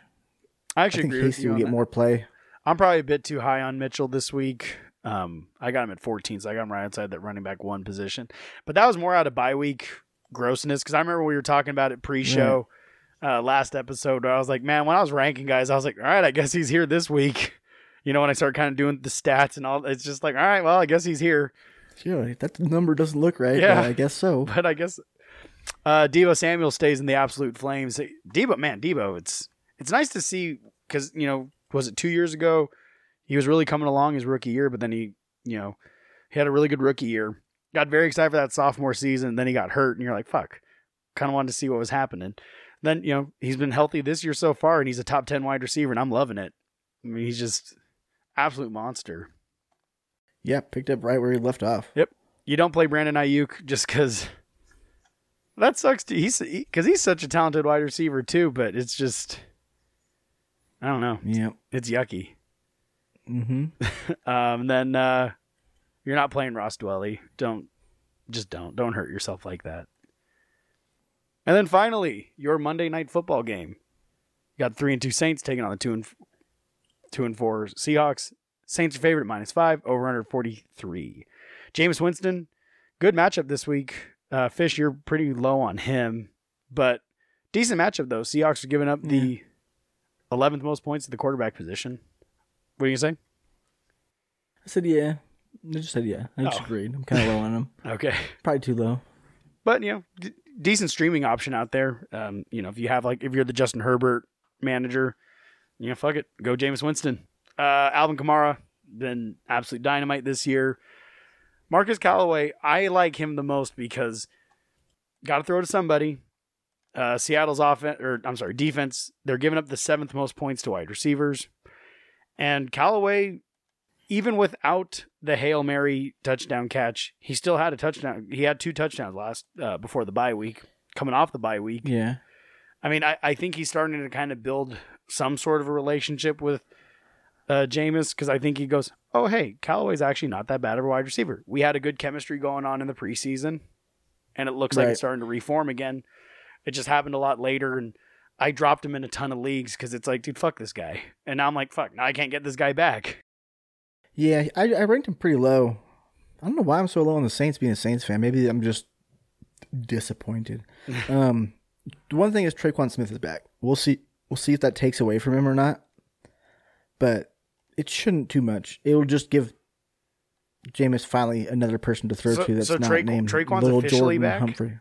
I I actually think agree with Hasty you will get that. more play. I'm probably a bit too high on Mitchell this week. Um, I got him at 14, so I got him right outside that running back one position. But that was more out of bye week grossness because I remember we were talking about it pre-show. Uh, last episode where I was like, man, when I was ranking guys, I was like, all right, I guess he's here this week. You know, when I start kind of doing the stats and all, it's just like, all right, well, I guess he's here. Sure, that number doesn't look right. Yeah. I guess so. But I guess uh, Deebo Samuel stays in the absolute flames. Deebo, man, Deebo, it's it's nice to see because you know, was it two years ago? He was really coming along his rookie year, but then he, you know, he had a really good rookie year. Got very excited for that sophomore season. Then he got hurt, and you're like, fuck. Kind of wanted to see what was happening. Then you know he's been healthy this year so far, and he's a top ten wide receiver, and I'm loving it. I mean, he's just absolute monster. Yeah, picked up right where he left off. Yep. You don't play Brandon Aiyuk just because that sucks. To, he's because he's such a talented wide receiver too, but it's just I don't know. Yeah. It's yucky. Mm-hmm. Um, then uh, you're not playing Ross Dwelley. Don't just don't don't hurt yourself like that. And then finally, your Monday night football game. You got three and two Saints taking on the two and two and four Seahawks. Saints are favorite minus five over under forty three. Jameis Winston, good matchup this week. Uh, Fish, you're pretty low on him, but decent matchup though. Seahawks are giving up the eleventh most points at the quarterback position. What are you saying? I said yeah. I just said yeah. I just Oh. agreed. I'm kind of low on him. Okay. Probably too low. but you know, decent streaming option out there. Um, you know, if you have like if you're the Justin Herbert manager, you know, fuck it, go Jameis Winston. Uh, Alvin Kamara been absolute dynamite this year. Marquez Callaway, I like him the most because got to throw to somebody. Uh, Seattle's offense, or I'm sorry, defense, they're giving up the seventh most points to wide receivers, and Callaway, even without the hail mary touchdown catch, he still had a touchdown. He had two touchdowns last uh, before the bye week, coming off the bye week. Yeah. I mean, I, I think he's starting to kind of build some sort of a relationship with uh, Jameis because I think he goes, oh, hey, Callaway's actually not that bad of a wide receiver. We had a good chemistry going on in the preseason, and it looks like it's starting to reform again. It just happened a lot later, and I dropped him in a ton of leagues because it's like, dude, fuck this guy. And now I'm like, fuck, now I can't get this guy back. Yeah, I, I ranked him pretty low. I don't know why I'm so low on the Saints being a Saints fan. Maybe I'm just disappointed. um, the one thing is Tre'Quan Smith is back. We'll see. We'll see if that takes away from him or not. But it shouldn't too much. It will just give Jameis finally another person to throw So- to that's so not Traqu- named Tre'Quan's Little officially Jordan back? Humphrey.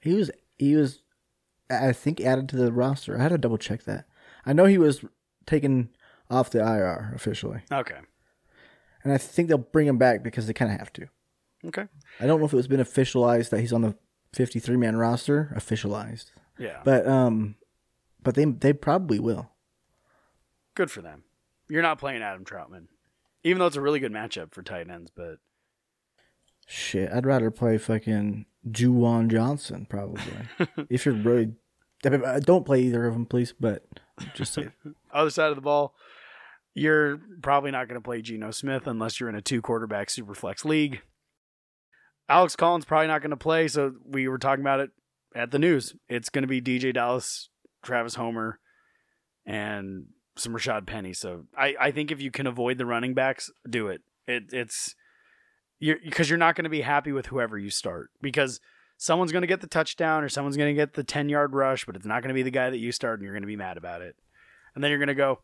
He was. He was. I think added to the roster. I had to double check that. I know he was taken off the IR officially. Okay. And I think they'll bring him back because they kind of have to. Okay. I don't know if it was been officialized that he's on the 53 man roster, officialized. Yeah. But um but they they probably will. Good for them. You're not playing Adam Trautman, even though it's a really good matchup for tight ends. But Shit, I'd rather play fucking Juwan Johnson probably. if you're really uh, don't play either of them please, but just say other side of the ball, you're probably not going to play Geno Smith unless you're in a two quarterback super flex league. Alex Collins probably not going to play, so we were talking about it at the news. It's going to be DeeJay Dallas, Travis Homer, and some Rashaad Penny. So I, I think if you can avoid the running backs, do it. It it's you're because you're not going to be happy with whoever you start because someone's going to get the touchdown or someone's going to get the 10 yard rush, but it's not going to be the guy that you start and you're going to be mad about it. And then you're going to go,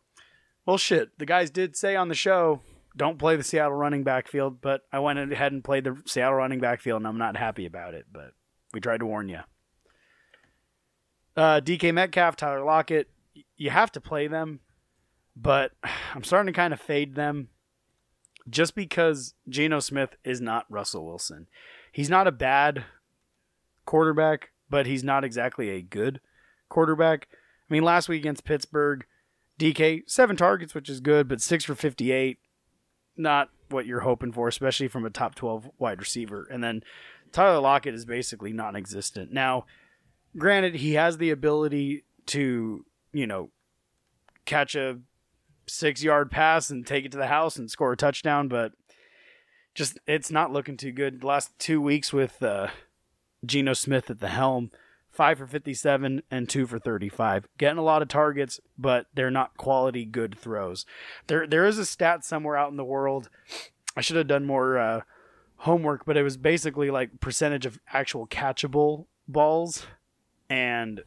well, shit, the guys did say on the show, don't play the Seattle running back field, but I went ahead and played the Seattle running back field and I'm not happy about it, but we tried to warn you. Uh, DK Metcalf, Tyler Lockett, you have to play them, but I'm starting to kind of fade them just because Geno Smith is not Russell Wilson. He's not a bad quarterback, but he's not exactly a good quarterback. I mean, last week against Pittsburgh, DK seven targets, which is good, but six for fifty-eight, not what you're hoping for, especially from a top twelve wide receiver. And then Tyler Lockett is basically non-existent. Now, granted, he has the ability to, you know, catch a six-yard pass and take it to the house and score a touchdown, but just it's not looking too good. The last two weeks with uh, Geno Smith at the helm, five for 57 and two for 35. Getting a lot of targets, but they're not quality good throws. There, there is a stat somewhere out in the world. I should have done more uh, homework, but it was basically like percentage of actual catchable balls, and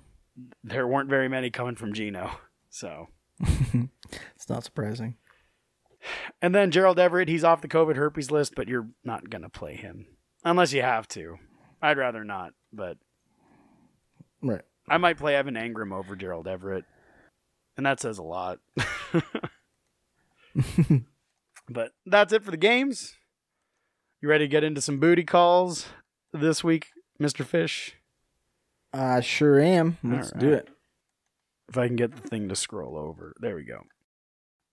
there weren't very many coming from Geno. So, It's not surprising. and then Gerald Everett, he's off the COVID herpes list, but you're not gonna play him unless you have to. I'd rather not, but Right. I might play Evan Engram over Gerald Everett, and that says a lot. but that's it for the games. You ready to get into some booty calls this week, Mister Fish? I sure am. Let's do it. If I can get the thing to scroll over. There we go.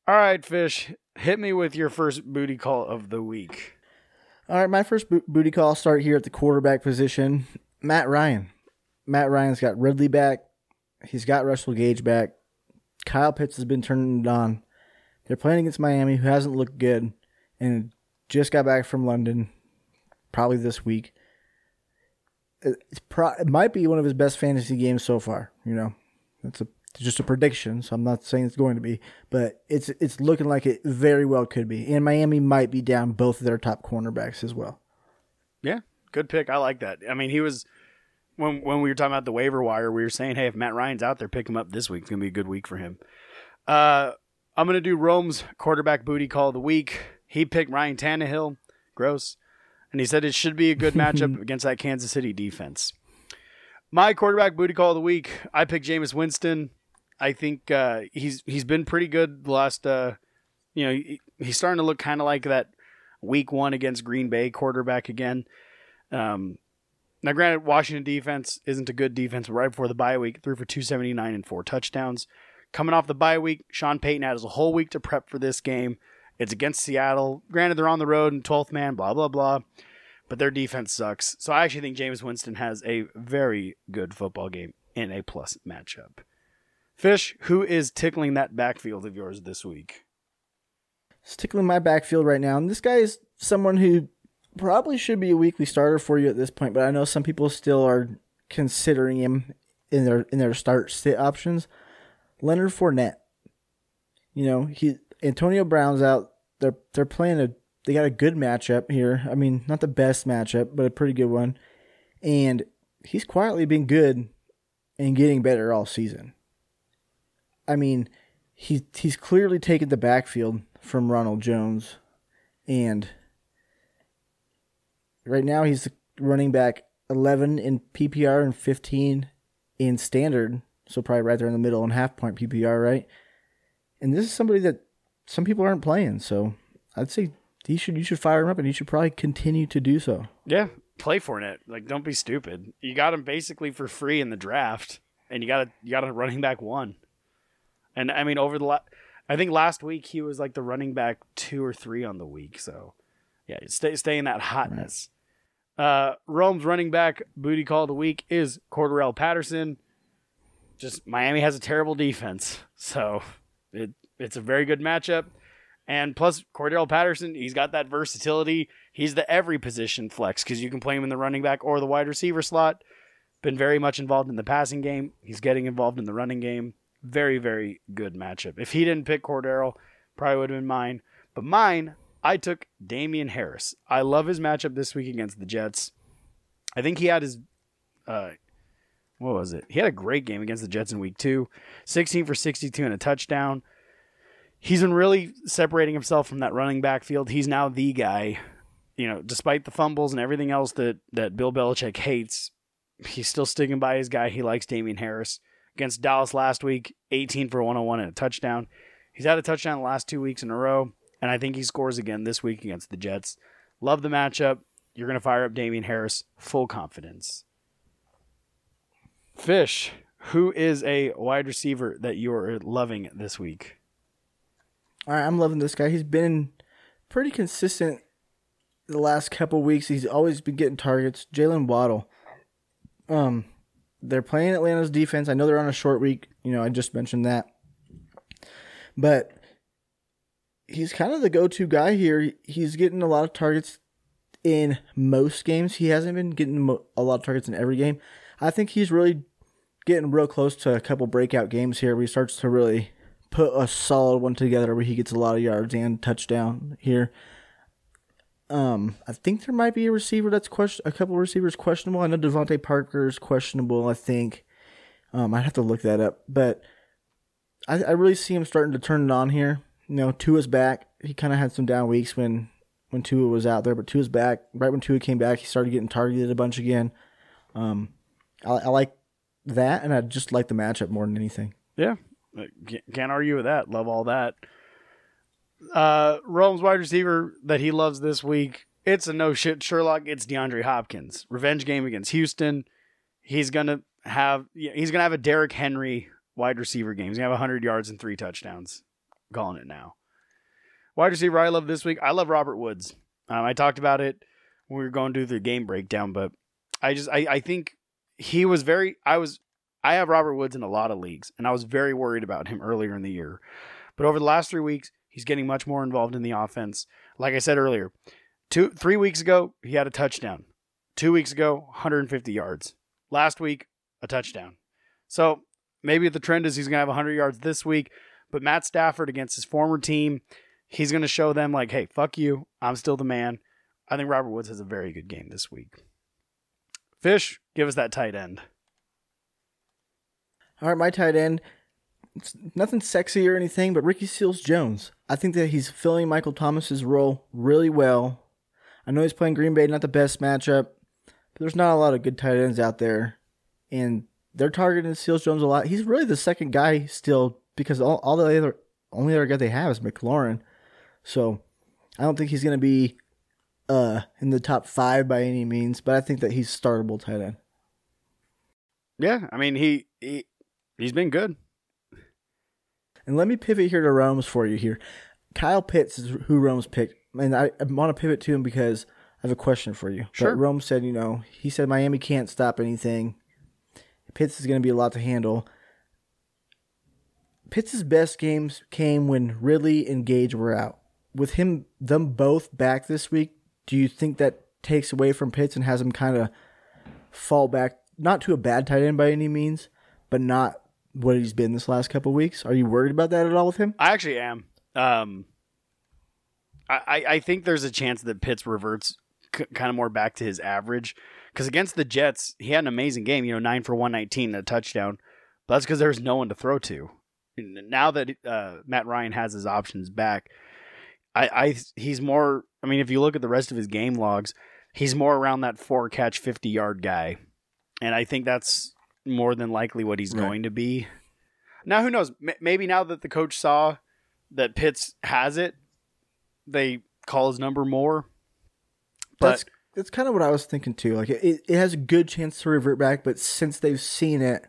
All right, Fish, hit me with your first booty call of the week. All right, my first bo- booty call. Start here at the quarterback position. Matt Ryan. Matt Ryan's got Ridley back. He's got Russell Gage back. Kyle Pitts has been turned on. They're playing against Miami, who hasn't looked good, and just got back from London, probably this week. It- It's pro- it might be one of his best fantasy games so far. You know, it's a it's just a prediction, so I'm not saying it's going to be, but it's it's looking like it very well could be. And Miami might be down both of their top cornerbacks as well. Yeah, good pick. I like that. I mean, he was when when we were talking about the waiver wire, we were saying, hey, if Matt Ryan's out there, pick him up this week. It's gonna be a good week for him. Uh, I'm gonna do Rome's quarterback booty call of the week. He picked Ryan Tannehill. Gross. And he said it should be a good matchup against that Kansas City defense. My quarterback booty call of the week. I picked Jameis Winston. I think uh, he's he's been pretty good the last. Uh, you know, he, he's starting to look kind of like that week one against Green Bay quarterback again. Um, now, granted, Washington defense isn't a good defense, but right before the bye week, threw for 279 and four touchdowns. Coming off the bye week, Sean Payton has a whole week to prep for this game. It's against Seattle. Granted, they're on the road and 12th man, blah, blah, blah. But their defense sucks. So I actually think Jameis Winston has a very good football game in a plus matchup. Fish, who is tickling that backfield of yours this week? It's tickling my backfield right now, and this guy is someone who probably should be a weekly starter for you at this point, but I know some people still are considering him in their in their start sit options. Leonard Fournette. You know, he Antonio Brown's out. They're they're playing a they got a good matchup here. I mean, not the best matchup, but a pretty good one. And he's quietly been good and getting better all season. I mean, he he's clearly taken the backfield from Ronald Jones, and right now he's running back eleven in PPR and fifteen in standard, so probably right there in the middle and half point PPR, right? And this is somebody that some people aren't playing, so I'd say he should you should fire him up, and he should probably continue to do so. Yeah, play for Fournette. Like, don't be stupid. You got him basically for free in the draft, and you got a you got a running back one. And I mean, over the la- I think last week he was like the running back two or three on the week. So yeah, stay stay in that hotness. Uh, Rome's running back booty call of the week is Cordarrelle Patterson. Just Miami has a terrible defense, so it it's a very good matchup. And plus, Cordarrelle Patterson, he's got that versatility. He's the every position flex because you can play him in the running back or the wide receiver slot. Been very much involved in the passing game. He's getting involved in the running game. Very, very good matchup. If he didn't pick Cordero, probably would have been mine. But mine, I took Damien Harris. I love his matchup this week against the Jets. I think he had his, uh, what was it? He had a great game against the Jets in week two 16 for 62 and a touchdown he's been really separating himself from that running back field. He's now the guy. You know, despite the fumbles and everything else that that Bill Belichick hates, he's still sticking by his guy. He likes Damien Harris. Against Dallas last week, 18 for 101 and a touchdown. He's had a touchdown the last two weeks in a row, and I think he scores again this week against the Jets. Love the matchup. You're going to fire up Damien Harris, full confidence. Fish, who is a wide receiver that you're loving this week? All right, I'm loving this guy. He's been pretty consistent the last couple weeks. He's always been getting targets. Jaylen Waddle. Um, they're playing Atlanta's defense. I know they're on a short week. You know, I just mentioned that, but he's kind of the go-to guy here. He's getting a lot of targets in most games. He hasn't been getting a lot of targets in every game. I think he's really getting real close to a couple breakout games here where he starts to really put a solid one together where he gets a lot of yards and touchdown here. Um, I think there might be a receiver that's question a couple receivers questionable. I know DeVante Parker is questionable. I think. Um, I'd have to look that up, but I, I really see him starting to turn it on here. You know, Tua's back. He kind of had some down weeks when when Tua was out there, but Tua's back. Right when Tua came back, he started getting targeted a bunch again. Um, I, I like that, and I just like the matchup more than anything. Yeah, can't argue with that. Love all that. Uh, Rome's wide receiver that he loves this week. It's a no shit Sherlock. It's DeAndre Hopkins. Revenge game against Houston. He's gonna have he's gonna have a Derrick Henry wide receiver game. He's gonna have 100 yards and three touchdowns. Calling it now. Wide receiver I love this week. I love Robert Woods. Um, I talked about it when we were going through the game breakdown, but I just I, I think he was very I was I have Robert Woods in a lot of leagues, and I was very worried about him earlier in the year. But over the last three weeks, he's getting much more involved in the offense. Like I said earlier, two three weeks ago he had a touchdown. Two weeks ago, 150 yards. Last week, a touchdown. So maybe the trend is he's gonna have 100 yards this week. But Matt Stafford against his former team, he's gonna show them like, hey, fuck you, I'm still the man. I think Robert Woods has a very good game this week. Fish, give us that tight end. All right, my tight end. It's nothing sexy or anything, but Ricky Seals Jones. I think that he's filling Michael Thomas's role really well. I know he's playing Green Bay, not the best matchup, but there's not a lot of good tight ends out there, and they're targeting Seals Jones a lot. He's really the second guy still because all, all the other only other guy they have is McLaurin. So I don't think he's going to be uh, in the top five by any means, but I think that he's startable tight end. Yeah, I mean he, he he's been good. And let me pivot here to Rome's for you here. Kyle Pitts is who Rome's picked, and I, I want to pivot to him because I have a question for you. Sure. But Rome said, you know, he said Miami can't stop anything. Pitts is going to be a lot to handle. Pitts' best games came when Ridley and Gage were out. With him, them both back this week, do you think that takes away from Pitts and has him kind of fall back, not to a bad tight end by any means, but not what he's been this last couple weeks? Are you worried about that at all with him? I actually am. Um, I, I think there's a chance that Pitts reverts c- kind of more back to his average because against the Jets, he had an amazing game. You know, nine for one nineteen, a touchdown. But that's because there's no one to throw to. Now that uh, Matt Ryan has his options back, I, I he's more. I mean, if you look at the rest of his game logs, he's more around that four catch fifty yard guy, and I think that's more than likely what he's Right. going to be. Now, who knows? M- maybe now that the coach saw that Pitts has it, they call his number more. But that's that's kind of what I was thinking too. Like it, it has a good chance to revert back, but since they've seen it,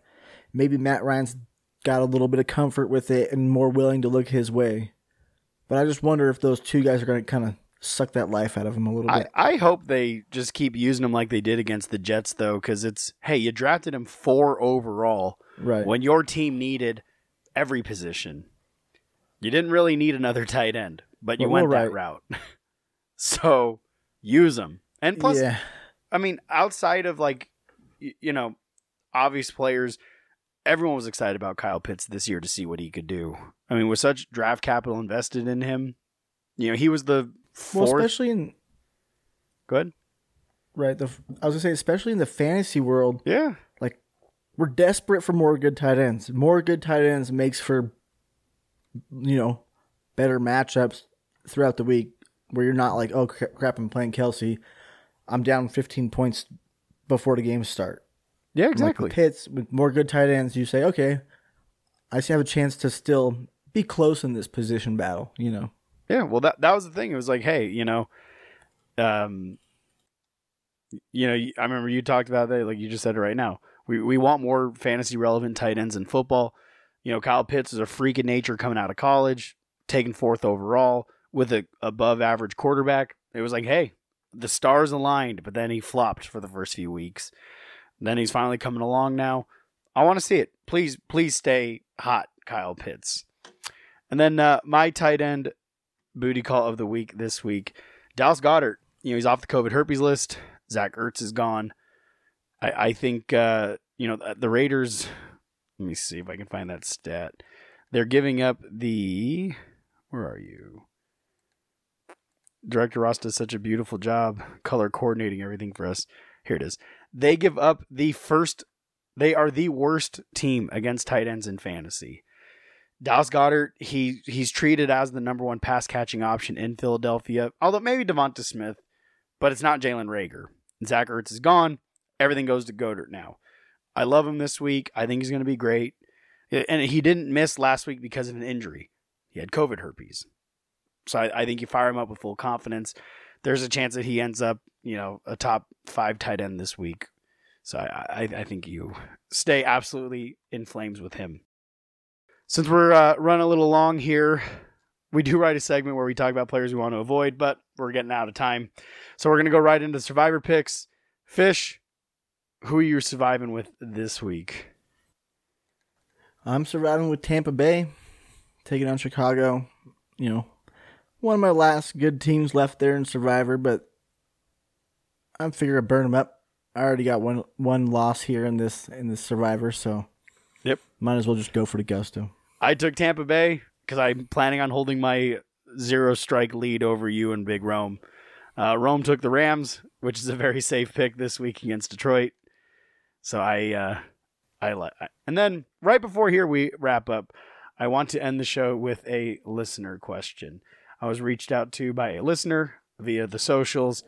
maybe Matt Ryan's got a little bit of comfort with it and more willing to look his way. But I just wonder if those two guys are going to kind of suck that life out of him a little bit. I hope they just keep using him like they did against the Jets, though, because it's hey, you drafted him four overall right. when your team needed every position. You didn't really need another tight end, but you Well, went that route. so use them. And plus, yeah. I mean, outside of like, you know, obvious players, everyone was excited about Kyle Pitts this year to see what he could do. I mean, with such draft capital invested in him, you know, he was the Well, fourth. especially in Good. right the I was gonna say especially in the fantasy world, Yeah. like we're desperate for more good tight ends. More good tight ends makes for you know better matchups throughout the week where you're not like oh crap I'm playing Kelce, I'm down 15 points before the games start. Yeah, exactly. Like with Pitts with more good tight ends, you say okay, I still have a chance to still be close in this position battle. You know, Yeah, well that that was the thing. It was like, hey, you know, um, you know, I remember you talked about that, like you just said it right now. We we want more fantasy relevant tight ends in football. You know, Kyle Pitts is a freak of nature coming out of college, taken fourth overall with a above average quarterback. It was like, hey, the stars aligned, but then he flopped for the first few weeks. Then he's finally coming along now. I want to see it. Please, please stay hot, Kyle Pitts. And then uh, my tight end booty call of the week this week. Dallas Goedert, you know, he's off the COVID herpes list. Zach Ertz is gone. I, I think, uh, you know, the, the Raiders, let me see if I can find that stat. They're giving up the, where are you? Director Ross does such a beautiful job color coordinating everything for us. Here it is. They give up the first They are the worst team against tight ends in fantasy. Dallas Goedert, he he's treated as the number one pass catching option in Philadelphia, although maybe Devonta Smith, but it's not Jalen Reagor. Zach Ertz is gone. Everything goes to Goedert now. I love him this week. I think he's going to be great. And he didn't miss last week because of an injury. He had COVID herpes. So I, I think you fire him up with full confidence. There's a chance that he ends up, you know, a top five tight end this week. So I, I, I think you stay absolutely in flames with him. Since we're uh, running a little long here, we do write a segment where we talk about players we want to avoid, but we're getting out of time. So we're going to go right into survivor picks. Fish, who are you surviving with this week? I'm surviving with Tampa Bay, taking on Chicago. You know, one of my last good teams left there in Survivor, but I'm figuring burn them up. I already got one one loss here in this in this Survivor, so Yep. might as well just go for the gusto. I took Tampa Bay because I'm planning on holding my zero strike lead over you and Big Rome. Uh, Rome took the Rams, which is a very safe pick this week against Detroit. So I, uh, I like. And then right before here we wrap up, I want to end the show with a listener question. I was reached out to by a listener via the socials,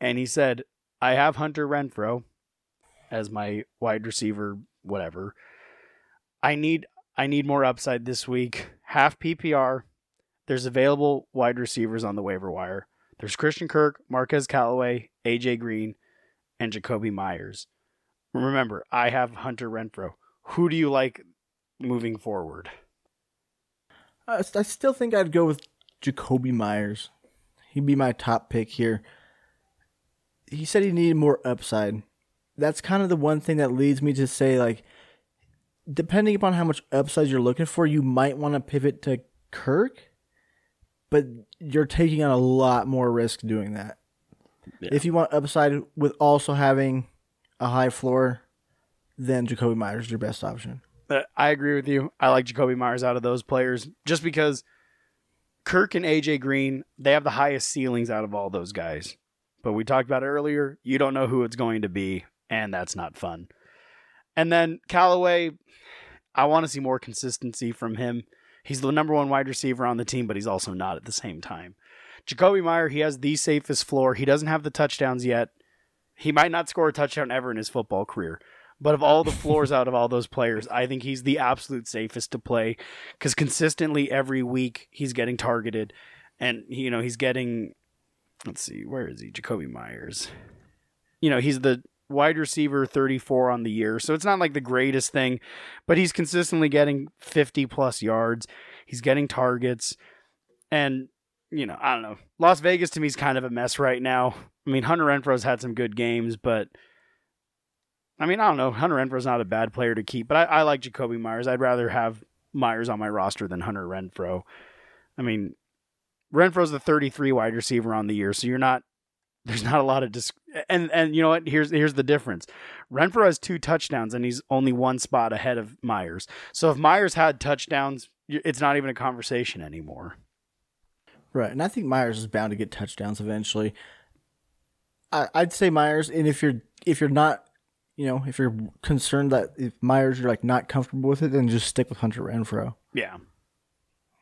and he said, "I have Hunter Renfrow as my wide receiver, whatever. I need I need more upside this week. Half PPR. There's available wide receivers on the waiver wire. There's Christian Kirk, Marquez Callaway, AJ Green, and Jakobi Meyers. Remember, I have Hunter Renfrow. Who do you like moving forward? I, still think I'd go with Jakobi Meyers. He'd be my top pick here. He said he needed more upside. That's kind of the one thing that leads me to say, like, depending upon how much upside you're looking for, you might want to pivot to Kirk, but you're taking on a lot more risk doing that. Yeah. If you want upside with also having a high floor, then Jakobi Meyers is your best option. But I agree with you. I like Jakobi Meyers out of those players just because Kirk and AJ Green, they have the highest ceilings out of all those guys. But we talked about earlier. You don't know who it's going to be, and that's not fun. And then Callaway, I want to see more consistency from him. He's the number one wide receiver on the team, but he's also not at the same time. Jakobi Meyer, he has the safest floor. He doesn't have the touchdowns yet. He might not score a touchdown ever in his football career. But of all the floors out of all those players, I think he's the absolute safest to play because consistently every week he's getting targeted, and you know he's getting. Let's see, where is he? Jakobi Meyers. You know he's the wide receiver 34 on the year, so it's not like the greatest thing, but he's consistently getting 50 plus yards. He's getting targets, and you know I don't know. Las Vegas to me is kind of a mess right now. I mean Hunter Renfrow's had some good games, but. I mean, I don't know. Hunter Renfrow's not a bad player to keep, but I, I like Jakobi Meyers. I'd rather have Meyers on my roster than Hunter Renfrow. I mean, Renfrow's the 33 wide receiver on the year, so you're not. There's not a lot of dis- and and you know what? Here's here's the difference. Renfrow has two touchdowns and he's only one spot ahead of Meyers. So if Meyers had touchdowns, it's not even a conversation anymore. Right, and I think Meyers is bound to get touchdowns eventually. I, I'd say Meyers, and if you're if you're not, you know, if you're concerned that if Meyers you're like not comfortable with it, then just stick with Hunter Renfrow. Yeah.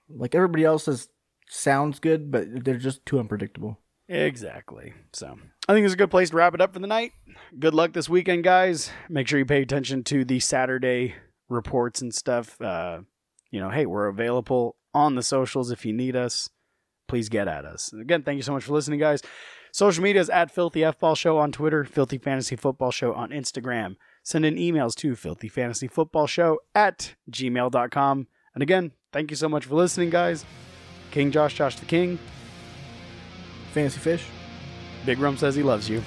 Like everybody else is sounds good, but they're just too unpredictable. Exactly. So I think it's a good place to wrap it up for the night. Good luck this weekend, guys. Make sure you pay attention to the Saturday reports and stuff. Uh, you know, hey, we're available on the socials if you need us. Please get at us. Again, thank you so much for listening, guys. Social media is at Filthy F Ball Show on Twitter, Filthy Fantasy Football Show on Instagram. Send in emails to Filthy Fantasy Football Show at gmail.com. And again, thank you so much for listening, guys. King Josh, Josh the King. Fancy fish. Big Rum says he loves you.